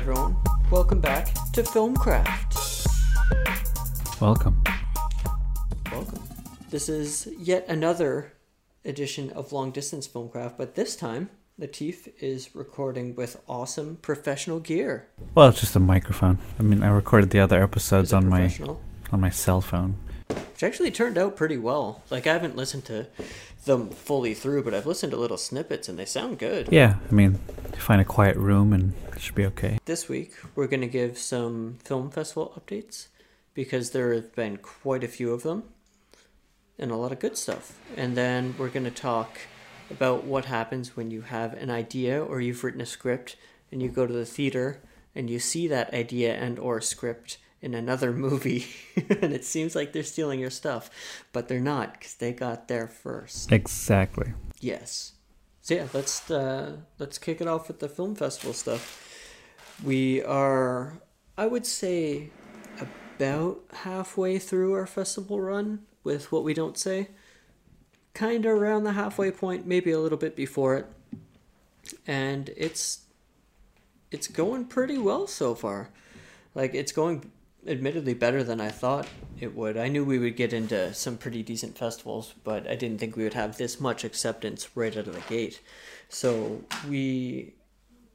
everyone. Welcome back to Filmcraft. Welcome. Welcome. This is yet another edition of Long Distance Filmcraft, but this time Latif is recording with awesome professional gear. Well, it's just a microphone. I mean, I recorded the other episodes on my on my cell phone. Which actually turned out pretty well. Like I haven't listened to them fully through, but I've listened to little snippets and they sound good. Yeah, I mean, find a quiet room and it should be okay. This week, we're going to give some film festival updates because there have been quite a few of them and a lot of good stuff. And then we're going to talk about what happens when you have an idea or you've written a script and you go to the theater and you see that idea and or script in another movie and it seems like they're stealing your stuff, but they're not because they got there first. Exactly. Yes. So yeah, let's uh, let's kick it off with the film festival stuff. We are, I would say, about halfway through our festival run with what we don't say. Kind of around the halfway point, maybe a little bit before it, and it's it's going pretty well so far. Like it's going admittedly better than I thought it would. I knew we would get into some pretty decent festivals, but I didn't think we would have this much acceptance right out of the gate. So we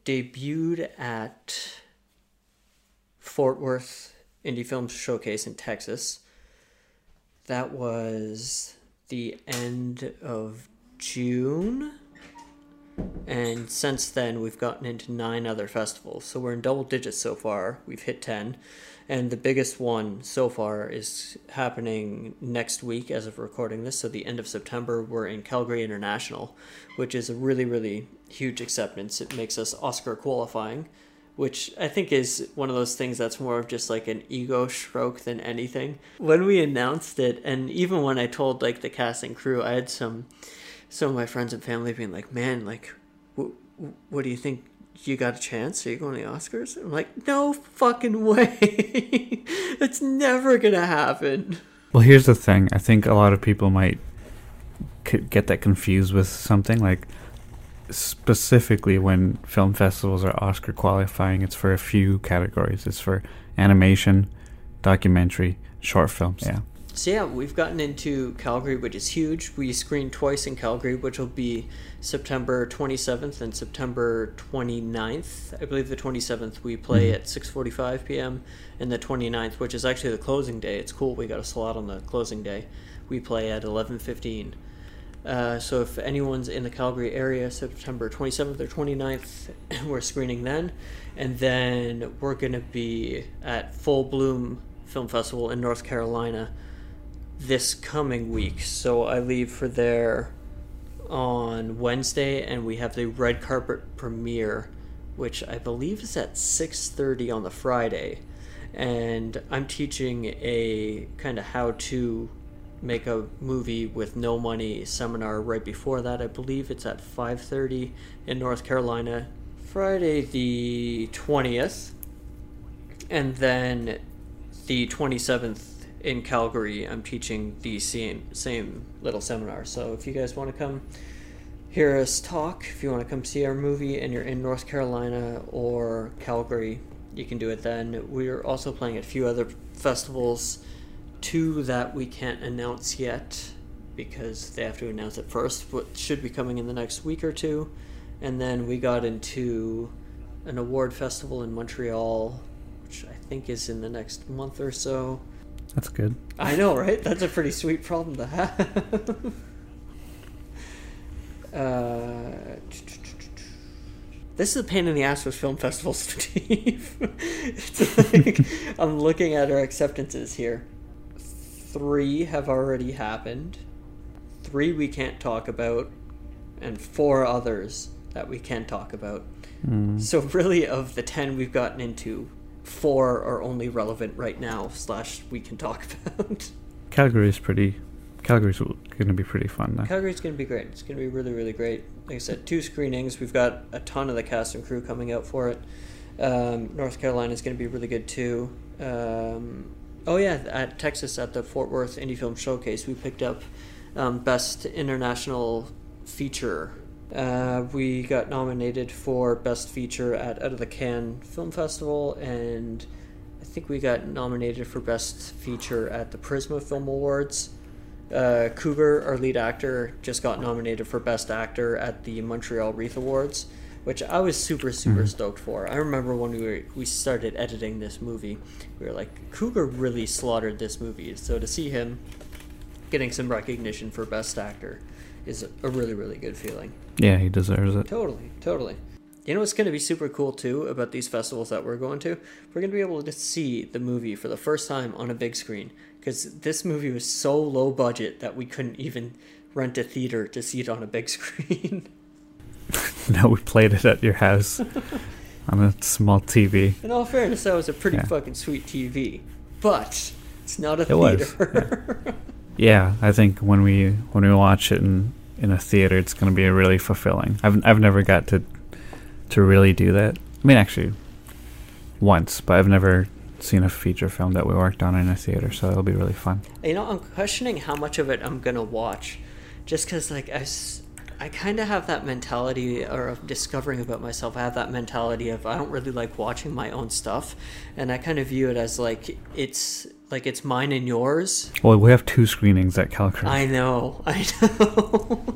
debuted at Fort Worth Indie Film Showcase in Texas. That was the end of June. And since then, we've gotten into nine other festivals. So we're in double digits so far. We've hit 10. And the biggest one so far is happening next week as of recording this. So, the end of September, we're in Calgary International, which is a really, really huge acceptance. It makes us Oscar qualifying, which I think is one of those things that's more of just like an ego stroke than anything. When we announced it, and even when I told like the cast and crew, I had some some of my friends and family being like, "Man, like, what do you think? You got a chance? Are you going to the Oscars?" I'm like, "No fucking way! it's never gonna happen." Well, here's the thing. I think a lot of people might get that confused with something like specifically when film festivals are Oscar qualifying, it's for a few categories. It's for animation, documentary, short films. Yeah. So yeah, we've gotten into Calgary, which is huge. We screened twice in Calgary, which will be September 27th and September 29th. I believe the 27th we play at 6:45 p.m. and the 29th, which is actually the closing day. It's cool. We got a slot on the closing day. We play at 11:15. Uh, so if anyone's in the Calgary area, September 27th or 29th, we're screening then, and then we're gonna be at Full Bloom Film Festival in North Carolina this coming week. So I leave for there on Wednesday, and we have the red carpet premiere, which I believe is at 6:30 on the Friday, and I'm teaching a kind of how to make a movie with no money seminar right before that. I believe it's at 5:30 in North Carolina, Friday the 20th, and then the 27th in Calgary. I'm teaching the same same little seminar. So if you guys want to come hear us talk, if you want to come see our movie and you're in North Carolina or Calgary, you can do it then. We're also playing at a few other festivals two that we can't announce yet because they have to announce it first, but should be coming in the next week or two. And then we got into an award festival in Montreal, which I think is in the next month or so. That's good. I know, right? That's a pretty sweet problem to have. uh, this is a pain in the ass with film festivals, Steve. it's like I'm looking at our acceptances here. Three have already happened. Three we can't talk about, and four others that we can talk about. Mm. So really, of the ten we've gotten into, four are only relevant right now. Slash, we can talk about. Calgary is pretty. Calgary's going to be pretty fun. Though. Calgary's going to be great. It's going to be really, really great. Like I said, two screenings. We've got a ton of the cast and crew coming out for it. Um, North Carolina is going to be really good too. Um, oh yeah, at Texas at the Fort Worth Indie Film Showcase, we picked up um, best international feature Uh, we got nominated for Best Feature at Out of the Can Film Festival, and I think we got nominated for Best Feature at the Prisma Film Awards. Uh, Cougar, our lead actor, just got nominated for Best Actor at the Montreal Wreath Awards, which I was super, super Mhm. stoked for. I remember when we were, we started editing this movie, we were like, Cougar really slaughtered this movie. So to see him getting some recognition for Best Actor is a really, really good feeling. Yeah, he deserves it. Totally, totally. You know what's going to be super cool too about these festivals that we're going to? We're going to be able to see the movie for the first time on a big screen because this movie was so low budget that we couldn't even rent a theater to see it on a big screen. no, we played it at your house on a small TV. In all fairness, that was a pretty Yeah. fucking sweet TV, but it's not a It was, theater. Yeah, I think when we when we watch it in in a theater, it's going to be really fulfilling. I've I've never got to to really do that. I mean, actually, once, but I've never seen a feature film that we worked on in a theater, so it'll be really fun. You know, I'm questioning how much of it I'm gonna watch, just because like I, I kind of have that mentality, or of discovering about myself. I have that mentality of I don't really like watching my own stuff, and I kind of view it as like it's like it's mine and yours. Well, we have two screenings at Calgary. I know, I know.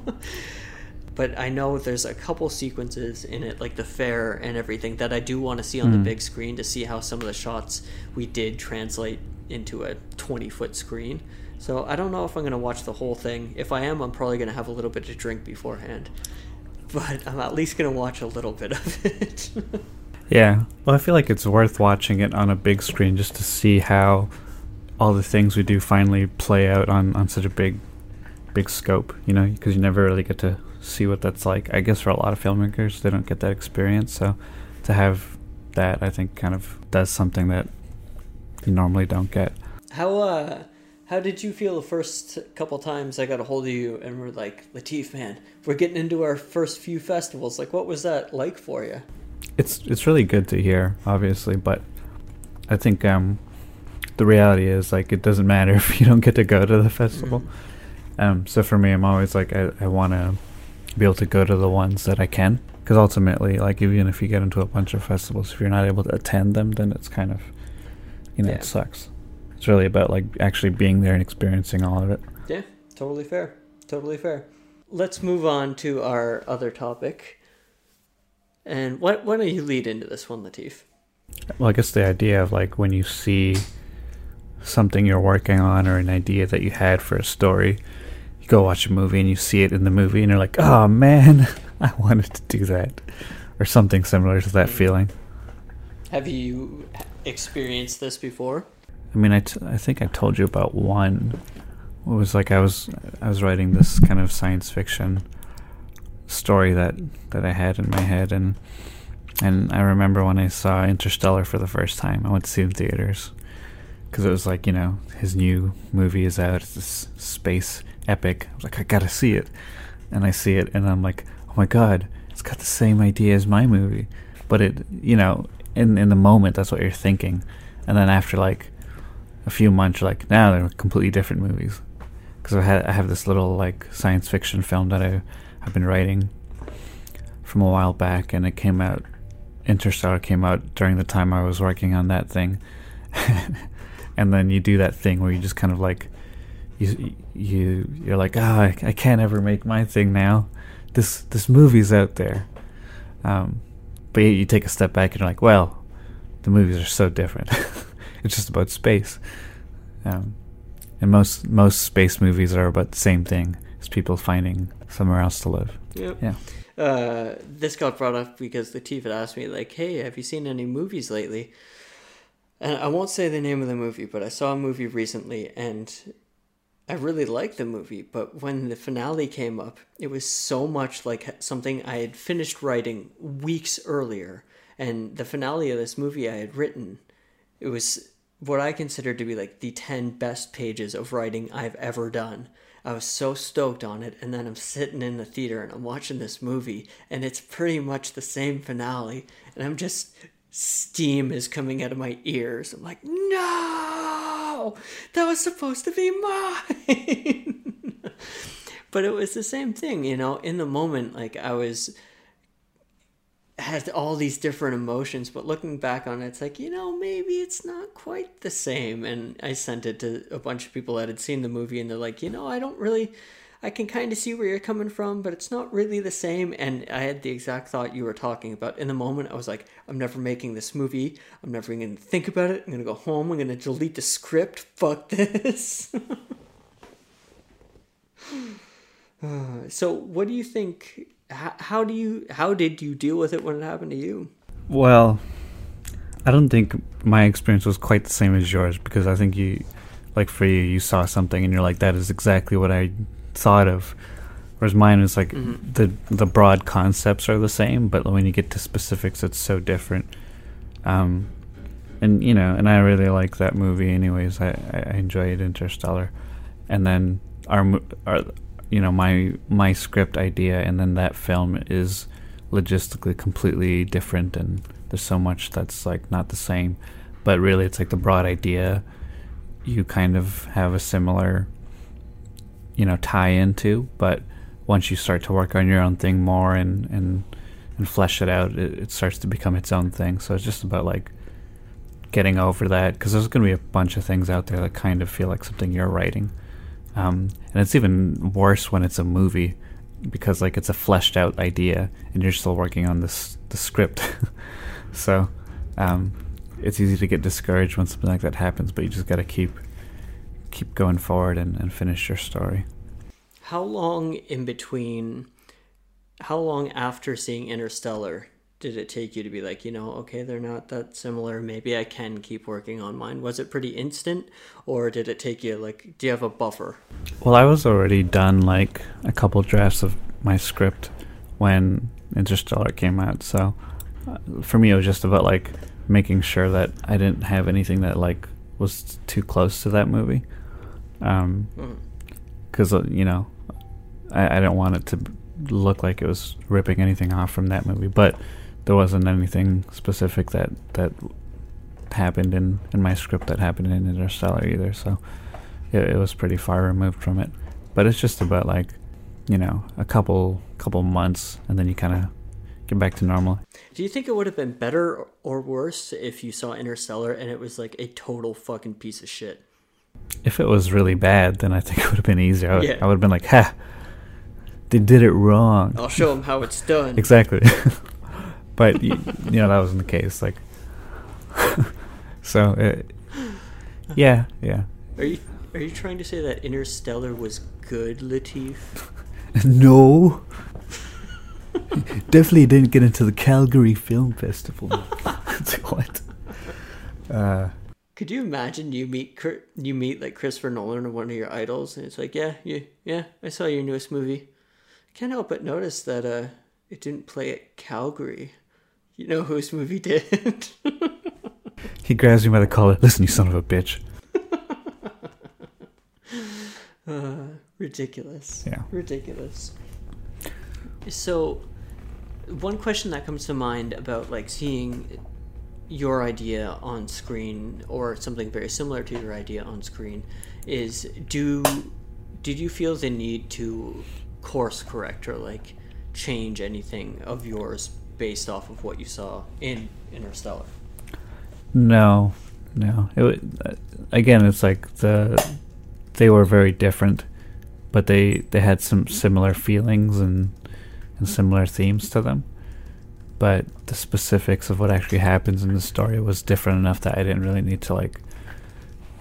but I know there's a couple sequences in it, like the fair and everything, that I do want to see on the Mm. big screen to see how some of the shots we did translate into a 20 foot screen. So I don't know if I'm going to watch the whole thing. If I am, I'm probably going to have a little bit to drink beforehand. But I'm at least going to watch a little bit of it. Yeah. Well, I feel like it's worth watching it on a big screen just to see how all the things we do finally play out on, on such a big, big scope, you know, because you never really get to see what that's like. I guess for a lot of filmmakers, they don't get that experience. So to have that, I think, kind of does something that you normally don't get. how, uh,. How did you feel the first couple times I got a hold of you and we're like, Latif, man, we're getting into our first few festivals. Like, what was that like for you? It's it's really good to hear, obviously, but I think um, the reality is like it doesn't matter if you don't get to go to the festival. Um, so for me, I'm always like I, I want to be able to go to the ones that I can, because ultimately, like even if you get into a bunch of festivals, if you're not able to attend them, then it's kind of, you know, Yeah. it sucks. It's really about like actually being there and experiencing all of it. Yeah, totally fair. Totally fair. Let's move on to our other topic. And what why don't you lead into this one, Latif? Well, I guess the idea of like when you see something you're working on or an idea that you had for a story, you go watch a movie and you see it in the movie and you're like, oh man, I wanted to do that. Or something similar to that hmm. feeling. Have you experienced this before? I mean, I, t- I think I told you about one. It was like I was I was writing this kind of science fiction story that that I had in my head, and and I remember when I saw Interstellar for the first time. I went to see it in theaters because it was like you know his new movie is out. It's this space epic. I was like, I gotta see it, and I see it, and I'm like, oh my god, it's got the same idea as my movie, but it you know in in the moment that's what you're thinking, and then after like a few months, you're like now they're completely different movies. Because I had I have this little like science fiction film that I I've been writing from a while back, and it came out. Interstellar came out during the time I was working on that thing, and then you do that thing where you just kind of like you you you're like ah I, I can't ever make my thing now. This this movie's out there, um, but you, you take a step back and you're like well, the movies are so different. it's just about space. Um, and most most space movies are about the same thing as people finding somewhere else to live. Yep. Yeah. Uh, this got brought up because Latif had asked me, like, hey, have you seen any movies lately? And I won't say the name of the movie, but I saw a movie recently and I really liked the movie. But when the finale came up, it was so much like something I had finished writing weeks earlier. And the finale of this movie I had written, it was what I considered to be like the 10 best pages of writing I've ever done. I was so stoked on it, and then I'm sitting in the theater and I'm watching this movie, and it's pretty much the same finale, and I'm just steam is coming out of my ears. I'm like, no, that was supposed to be mine. but it was the same thing, you know. In the moment, like I was had all these different emotions, but looking back on it, it's like you know maybe it's not quite the same. And I sent it to a bunch of people that had seen the movie, and they're like, you know, I don't really. I can kind of see where you're coming from, but it's not really the same. And I had the exact thought you were talking about. In the moment, I was like, I'm never making this movie. I'm never going to think about it. I'm going to go home. I'm going to delete the script. Fuck this. so, what do you think? How, how do you? How did you deal with it when it happened to you? Well, I don't think my experience was quite the same as yours because I think you, like for you, you saw something and you're like, that is exactly what I thought of. Whereas mine is like mm-hmm. the the broad concepts are the same, but when you get to specifics, it's so different. Um, and you know, and I really like that movie. Anyways, I, I enjoyed Interstellar, and then our our you know my my script idea, and then that film is logistically completely different, and there's so much that's like not the same. But really, it's like the broad idea. You kind of have a similar you know tie into but once you start to work on your own thing more and and and flesh it out it, it starts to become its own thing. So it's just about like getting over that because there's going to be a bunch of things out there that kind of feel like something you're writing. Um, and it's even worse when it's a movie because like it's a fleshed out idea and you're still working on this the script. So um, it's easy to get discouraged when something like that happens but you just got to keep keep going forward and, and finish your story. How long in between, how long after seeing Interstellar did it take you to be like, you know, okay, they're not that similar. Maybe I can keep working on mine. Was it pretty instant, or did it take you like? Do you have a buffer? Well, I was already done like a couple drafts of my script when Interstellar came out. So uh, for me, it was just about like making sure that I didn't have anything that like was too close to that movie um, because mm. uh, you know, I, I don't want it to look like it was ripping anything off from that movie, but there wasn't anything specific that that happened in in my script that happened in Interstellar either. So it, it was pretty far removed from it. But it's just about like you know a couple couple months, and then you kind of get back to normal. Do you think it would have been better or worse if you saw Interstellar and it was like a total fucking piece of shit? If it was really bad, then I think it would have been easier. I, yeah. I would have been like, ha, they did it wrong. I'll show them how it's done. exactly. but, you, you, know, that wasn't the case. Like, so, it, yeah, yeah. Are you, are you trying to say that Interstellar was good, Latif? no. Definitely didn't get into the Calgary Film Festival. what? Uh, could you imagine you meet you meet like Christopher Nolan or one of your idols, and it's like, yeah, you, yeah, I saw your newest movie. Can't help but notice that uh, it didn't play at Calgary. You know whose movie did? he grabs me by the collar. Listen, you son of a bitch. uh, ridiculous. Yeah. Ridiculous. So, one question that comes to mind about like seeing your idea on screen or something very similar to your idea on screen is do did you feel the need to course correct or like change anything of yours based off of what you saw in Interstellar? No, no. It again, it's like the they were very different, but they they had some similar feelings and and similar themes to them but the specifics of what actually happens in the story was different enough that I didn't really need to like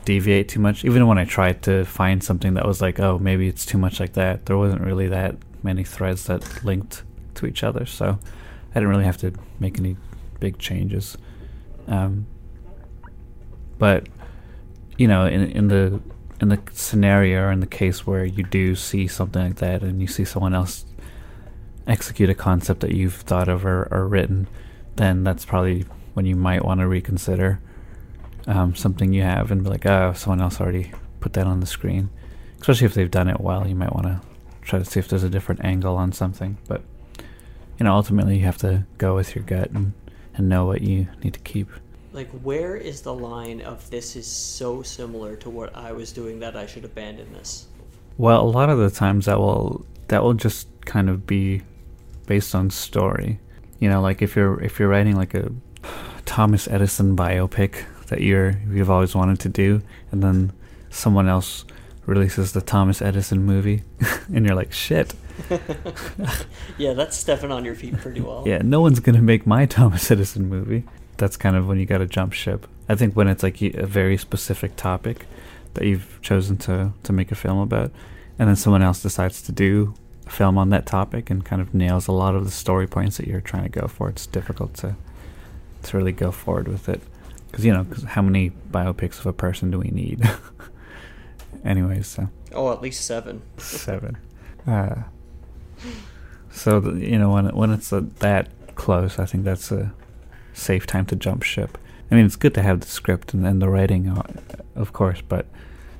deviate too much. Even when I tried to find something that was like, oh, maybe it's too much like that, there wasn't really that many threads that linked to each other, so I didn't really have to make any big changes. Um, but you know, in in the in the scenario or in the case where you do see something like that and you see someone else execute a concept that you've thought of or, or written, then that's probably when you might want to reconsider um, something you have and be like, oh, someone else already put that on the screen. Especially if they've done it well, you might want to try to see if there's a different angle on something. But you know, ultimately, you have to go with your gut and and know what you need to keep. Like, where is the line of this is so similar to what I was doing that I should abandon this? Well, a lot of the times that will that will just kind of be based on story. You know, like if you're if you're writing like a Thomas Edison biopic that you're you've always wanted to do, and then someone else releases the Thomas Edison movie, and you're like, shit. yeah, that's stepping on your feet pretty well. yeah, no one's gonna make my Thomas Edison movie. That's kind of when you got to jump ship. I think when it's like a very specific topic that you've chosen to to make a film about, and then someone else decides to do film on that topic and kind of nails a lot of the story points that you're trying to go for. It's difficult to to really go forward with it because you know cause how many biopics of a person do we need? Anyways, so oh, at least seven. seven. Uh, so the, you know when when it's a, that close, I think that's a safe time to jump ship. I mean, it's good to have the script and, and the writing, uh, of course, but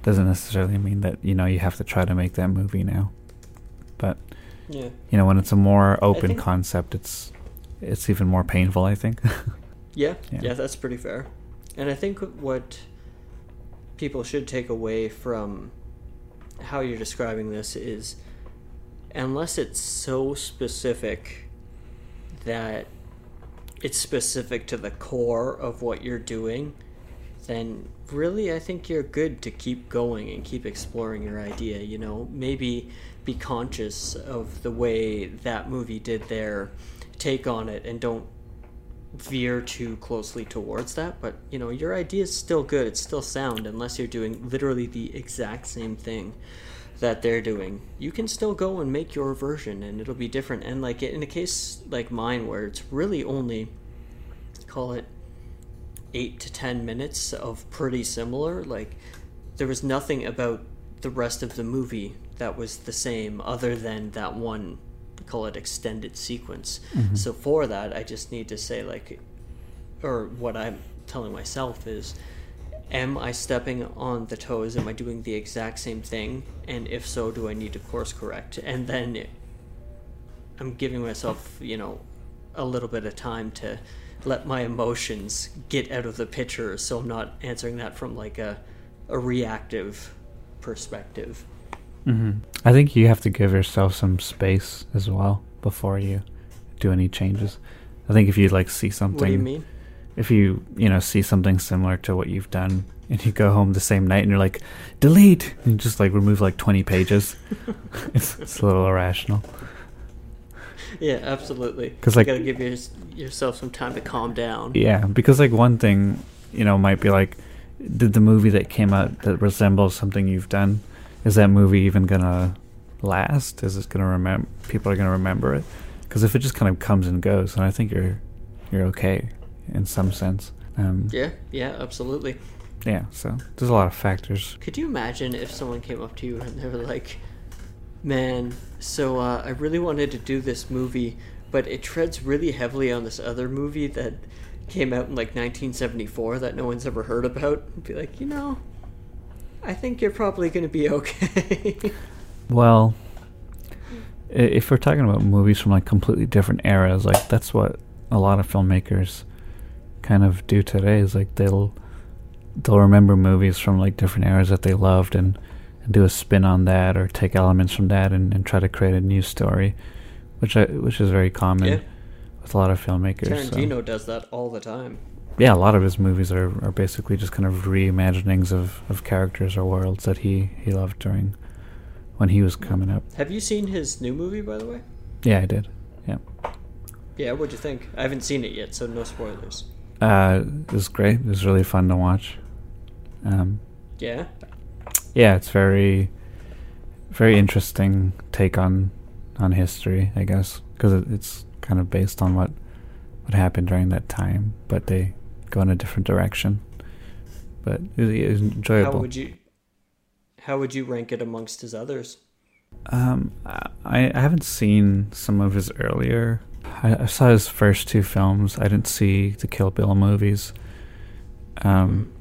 doesn't necessarily mean that you know you have to try to make that movie now. Yeah, you know, when it's a more open concept, it's it's even more painful. I think. yeah, yeah, yeah, that's pretty fair. And I think what people should take away from how you're describing this is unless it's so specific that it's specific to the core of what you're doing, then really I think you're good to keep going and keep exploring your idea. You know, maybe be conscious of the way that movie did their take on it and don't veer too closely towards that. But, you know, your idea is still good, it's still sound, unless you're doing literally the exact same thing that they're doing, you can still go and make your version and it'll be different. And like in a case like mine where it's really only call it 8 to 10 minutes of pretty similar, like there was nothing about the rest of the movie that was the same other than that one call it extended sequence. Mm-hmm. So for that, I just need to say like or what I'm telling myself is am I stepping on the toes? Am I doing the exact same thing? And if so, do I need to course correct? And then I'm giving myself, you know, a little bit of time to let my emotions get out of the picture so I'm not answering that from like a, a reactive perspective. Mm-hmm. I think you have to give yourself some space as well before you do any changes. I think if you like see something. What do you mean? if you you know see something similar to what you've done and you go home the same night and you're like delete and just like remove like 20 pages it's, it's a little irrational yeah absolutely because like you gotta give your, yourself some time to calm down yeah because like one thing you know might be like did the movie that came out that resembles something you've done is that movie even gonna last is it gonna remember people are gonna remember it because if it just kind of comes and goes then i think you're you're okay in some sense. Um, yeah, yeah, absolutely. Yeah, so there's a lot of factors. Could you imagine if someone came up to you and they were like, "Man, so uh, I really wanted to do this movie, but it treads really heavily on this other movie that came out in like 1974 that no one's ever heard about." I'd be like, you know, I think you're probably going to be okay. well, if we're talking about movies from like completely different eras, like that's what a lot of filmmakers kind of do today is like they'll they'll remember movies from like different eras that they loved and, and do a spin on that or take elements from that and, and try to create a new story, which I, which is very common yeah. with a lot of filmmakers. Tarantino so. does that all the time. Yeah, a lot of his movies are, are basically just kind of reimaginings of, of characters or worlds that he, he loved during when he was coming up. Have you seen his new movie, by the way? Yeah, I did. Yeah. Yeah, what'd you think? I haven't seen it yet, so no spoilers. Uh, it was great. It was really fun to watch. Um, yeah. Yeah, it's very, very interesting take on on history, I guess, because it, it's kind of based on what what happened during that time, but they go in a different direction. But it, it was enjoyable. How would you How would you rank it amongst his others? Um, I I haven't seen some of his earlier I, I, saw his first two films. I didn't see the Kill Bill movies. Um,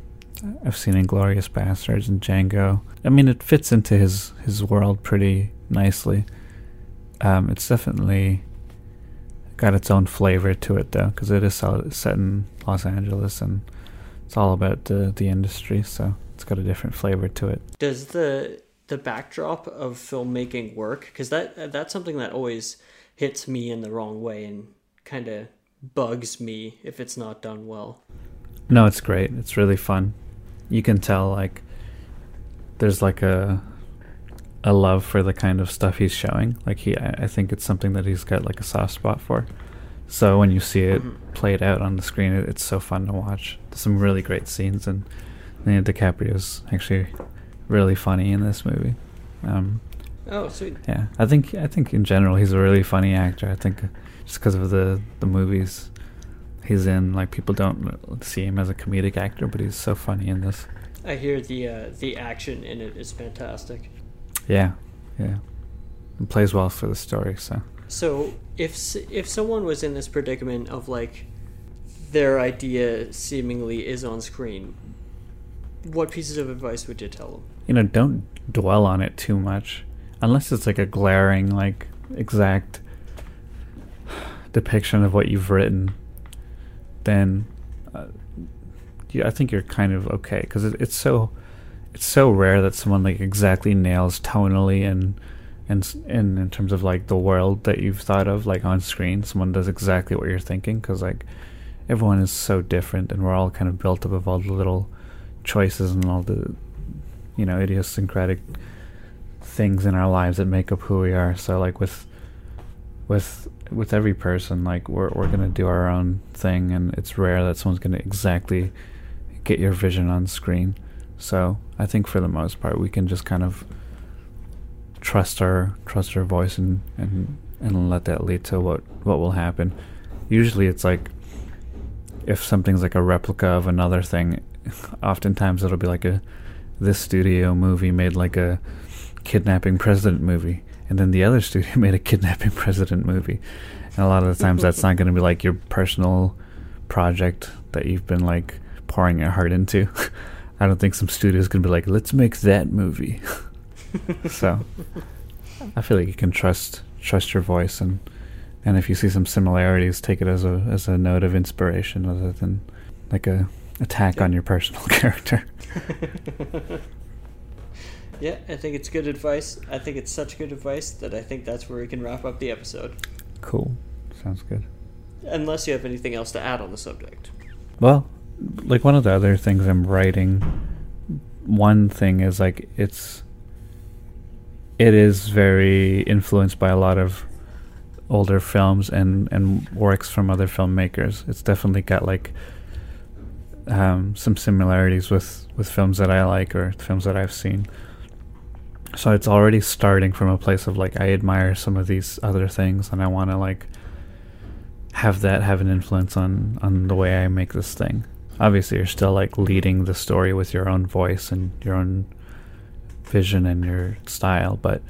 I've seen Inglourious Basterds and Django. I mean, it fits into his his world pretty nicely. Um, it's definitely got its own flavor to it, though, because it is set in Los Angeles and it's all about the the industry. So it's got a different flavor to it. Does the the backdrop of filmmaking work because that that's something that always hits me in the wrong way and kind of bugs me if it's not done well. No, it's great. It's really fun. You can tell like there's like a a love for the kind of stuff he's showing. Like he, I think it's something that he's got like a soft spot for. So when you see it mm-hmm. played out on the screen, it, it's so fun to watch. There's some really great scenes, and Leonardo DiCaprio's actually really funny in this movie. Um, oh, sweet. Yeah, I think I think in general he's a really funny actor. I think just because of the the movies he's in, like people don't see him as a comedic actor, but he's so funny in this. I hear the uh, the action in it is fantastic. Yeah, yeah, it plays well for the story. So. So if if someone was in this predicament of like their idea seemingly is on screen, what pieces of advice would you tell them? You know, don't dwell on it too much, unless it's like a glaring, like exact depiction of what you've written. Then, uh, yeah, I think you're kind of okay because it, it's so it's so rare that someone like exactly nails tonally and and and in terms of like the world that you've thought of like on screen. Someone does exactly what you're thinking because like everyone is so different and we're all kind of built up of all the little choices and all the you know idiosyncratic things in our lives that make up who we are. So like with with with every person like we're we're going to do our own thing and it's rare that someone's going to exactly get your vision on screen so i think for the most part we can just kind of trust our trust our voice and and and let that lead to what what will happen. Usually, it's like if something's like a replica of another thing. Oftentimes, it'll be like a this studio movie made like a kidnapping president movie, and then the other studio made a kidnapping president movie. And a lot of the times, that's not going to be like your personal project that you've been like pouring your heart into. I don't think some studio is going to be like, let's make that movie. so I feel like you can trust trust your voice and and if you see some similarities, take it as a as a note of inspiration rather than like a attack on your personal character. Yeah, I think it's good advice. I think it's such good advice that I think that's where we can wrap up the episode. Cool. Sounds good. Unless you have anything else to add on the subject. Well, like one of the other things I'm writing, one thing is like it's it is very influenced by a lot of older films and and works from other filmmakers. It's definitely got like um, some similarities with with films that I like or films that I've seen. So it's already starting from a place of like I admire some of these other things and I want to like have that have an influence on on the way I make this thing. Obviously, you're still like leading the story with your own voice and your own vision and your style, but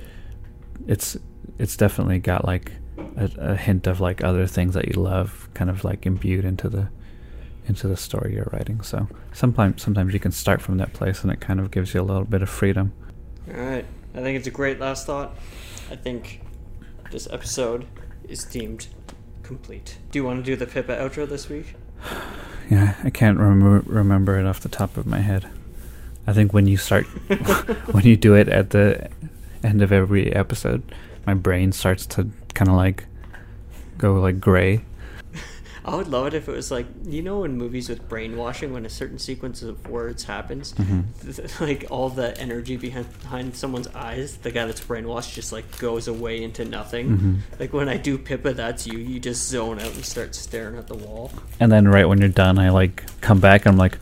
it's it's definitely got like a, a, hint of like other things that you love, kind of like imbued into the into the story you're writing. So sometimes sometimes you can start from that place, and it kind of gives you a little bit of freedom. All right, I think it's a great last thought. I think this episode is deemed complete. Do you want to do the Pippa outro this week? yeah, I can't remember remember it off the top of my head. I think when you start, when you do it at the end of every episode, my brain starts to kind of like go like gray. I would love it if it was like you know in movies with brainwashing when a certain sequence of words happens, mm-hmm. like all the energy behind behind someone's eyes, the guy that's brainwashed just like goes away into nothing. Mm-hmm. Like when I do Pippa, that's you. You just zone out and start staring at the wall. And then right when you're done, I like come back. I'm like,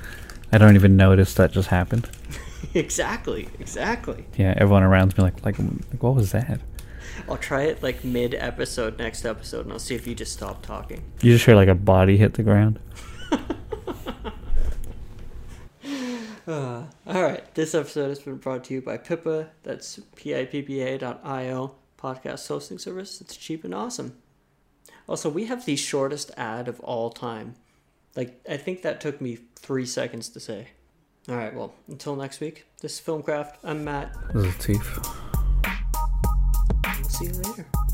I don't even notice that just happened. exactly, exactly. Yeah, everyone around me like, like, like, what was that? I'll try it like mid episode, next episode, and I'll see if you just stop talking. You just hear like a body hit the ground. uh, all right, this episode has been brought to you by Pippa. That's P-I-P-P-A dot I-O podcast hosting service. It's cheap and awesome. Also, we have the shortest ad of all time. Like, I think that took me three seconds to say. All right, well, until next week, this is Filmcraft. I'm Matt. This is Teef. See you later.